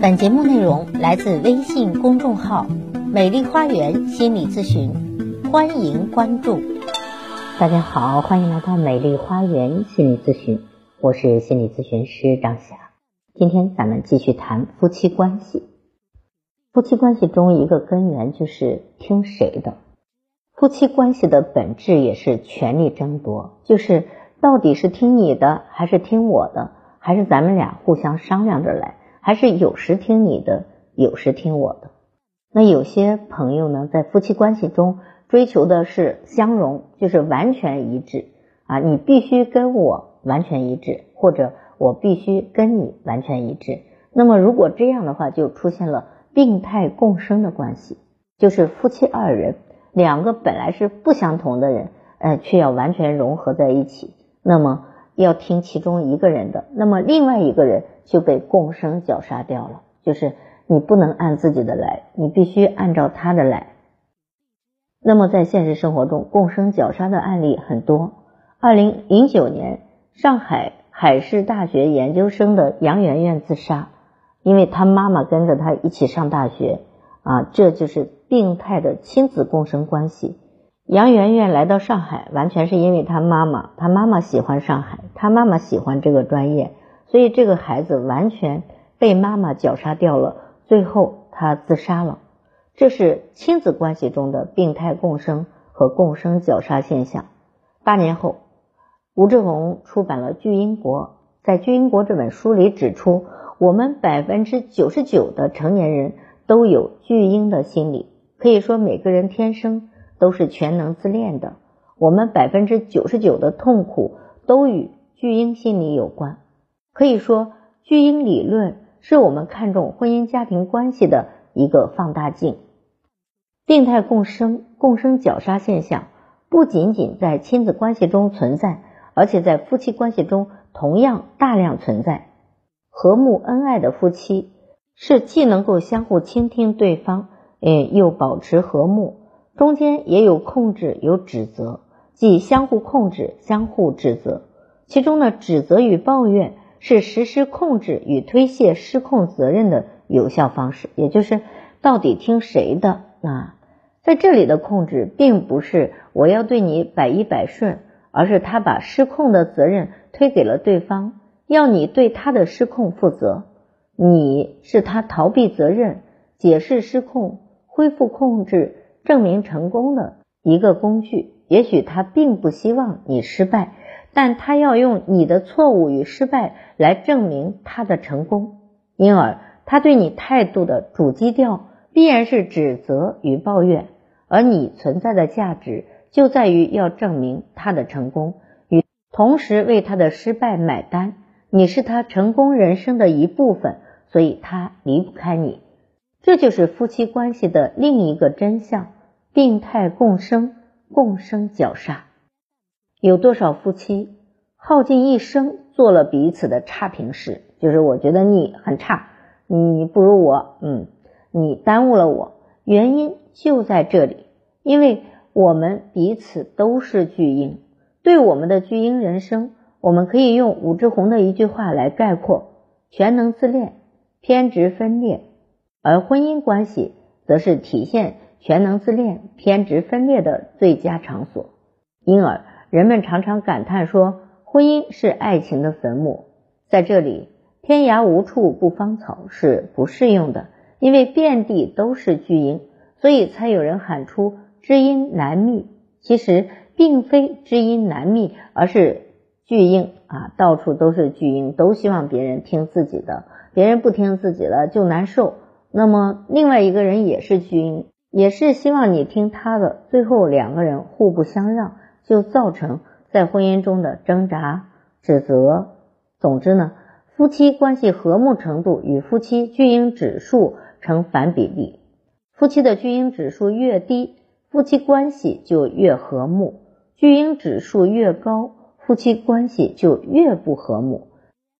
本节目内容来自微信公众号“美丽花园心理咨询”，欢迎关注。大家好，欢迎来到美丽花园心理咨询，我是心理咨询师张霞。今天咱们继续谈夫妻关系。夫妻关系中一个根源就是听谁的。夫妻关系的本质也是权力争夺，就是到底是听你的还是听我的，还是咱们俩互相商量着来。还是有时听你的，有时听我的。那有些朋友呢，在夫妻关系中追求的是相容，就是完全一致啊，你必须跟我完全一致，或者我必须跟你完全一致。那么如果这样的话，就出现了病态共生的关系，就是夫妻二人两个本来是不相同的人，呃，却要完全融合在一起。那么要听其中一个人的，那么另外一个人就被共生绞杀掉了。就是你不能按自己的来，你必须按照他的来。那么在现实生活中，共生绞杀的案例很多。二零零九年，上海海事大学研究生的杨媛媛自杀，因为她妈妈跟着她一起上大学啊，这就是病态的亲子共生关系。杨媛媛来到上海，完全是因为她妈妈，她妈妈喜欢上海，她妈妈喜欢这个专业，所以这个孩子完全被妈妈绞杀掉了。最后，她自杀了。这是亲子关系中的病态共生和共生绞杀现象。八年后，吴志红出版了《巨婴国》，在《巨婴国》这本书里指出，我们百分之九十九的成年人都有巨婴的心理，可以说每个人天生。都是全能自恋的，我们百分之九十九的痛苦都与巨婴心理有关。可以说，巨婴理论是我们看重婚姻家庭关系的一个放大镜。病态共生、共生绞杀现象不仅仅在亲子关系中存在，而且在夫妻关系中同样大量存在。和睦恩爱的夫妻是既能够相互倾听对方，诶，又保持和睦。中间也有控制，有指责，即相互控制、相互指责。其中呢，指责与抱怨是实施控制与推卸失控责任的有效方式。也就是到底听谁的啊？在这里的控制，并不是我要对你百依百顺，而是他把失控的责任推给了对方，要你对他的失控负责。你是他逃避责任、解释失控、恢复控制。证明成功的一个工具，也许他并不希望你失败，但他要用你的错误与失败来证明他的成功。因而，他对你态度的主基调必然是指责与抱怨，而你存在的价值就在于要证明他的成功，与同时为他的失败买单。你是他成功人生的一部分，所以他离不开你。这就是夫妻关系的另一个真相。病态共生，共生绞杀，有多少夫妻耗尽一生做了彼此的差评师？就是我觉得你很差，你不如我，嗯，你耽误了我。原因就在这里，因为我们彼此都是巨婴。对我们的巨婴人生，我们可以用武志红的一句话来概括：全能自恋，偏执分裂。而婚姻关系，则是体现。全能自恋、偏执分裂的最佳场所，因而人们常常感叹说，婚姻是爱情的坟墓。在这里，“天涯无处不芳草”是不适用的，因为遍地都是巨婴，所以才有人喊出“知音难觅”。其实并非知音难觅，而是巨婴啊，到处都是巨婴，都希望别人听自己的，别人不听自己的就难受。那么另外一个人也是巨婴。也是希望你听他的，最后两个人互不相让，就造成在婚姻中的挣扎、指责。总之呢，夫妻关系和睦程度与夫妻巨婴指数成反比例。夫妻的巨婴指数越低，夫妻关系就越和睦；巨婴指数越高，夫妻关系就越不和睦。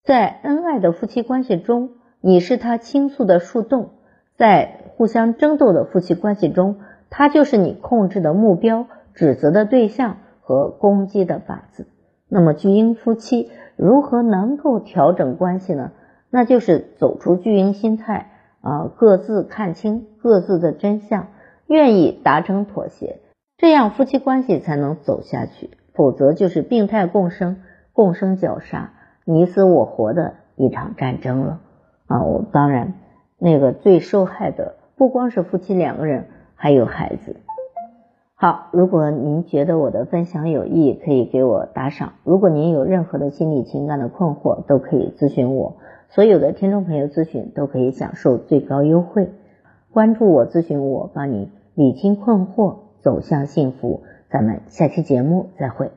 在恩爱的夫妻关系中，你是他倾诉的树洞。在互相争斗的夫妻关系中，他就是你控制的目标、指责的对象和攻击的靶子。那么，巨婴夫妻如何能够调整关系呢？那就是走出巨婴心态啊，各自看清各自的真相，愿意达成妥协，这样夫妻关系才能走下去。否则就是病态共生、共生绞杀、你死我活的一场战争了啊！我当然，那个最受害的不光是夫妻两个人，还有孩子。好，如果您觉得我的分享有益，可以给我打赏。如果您有任何的心理情感的困惑，都可以咨询我。所有的听众朋友咨询都可以享受最高优惠。关注我，咨询我，帮你理清困惑，走向幸福。咱们下期节目再会。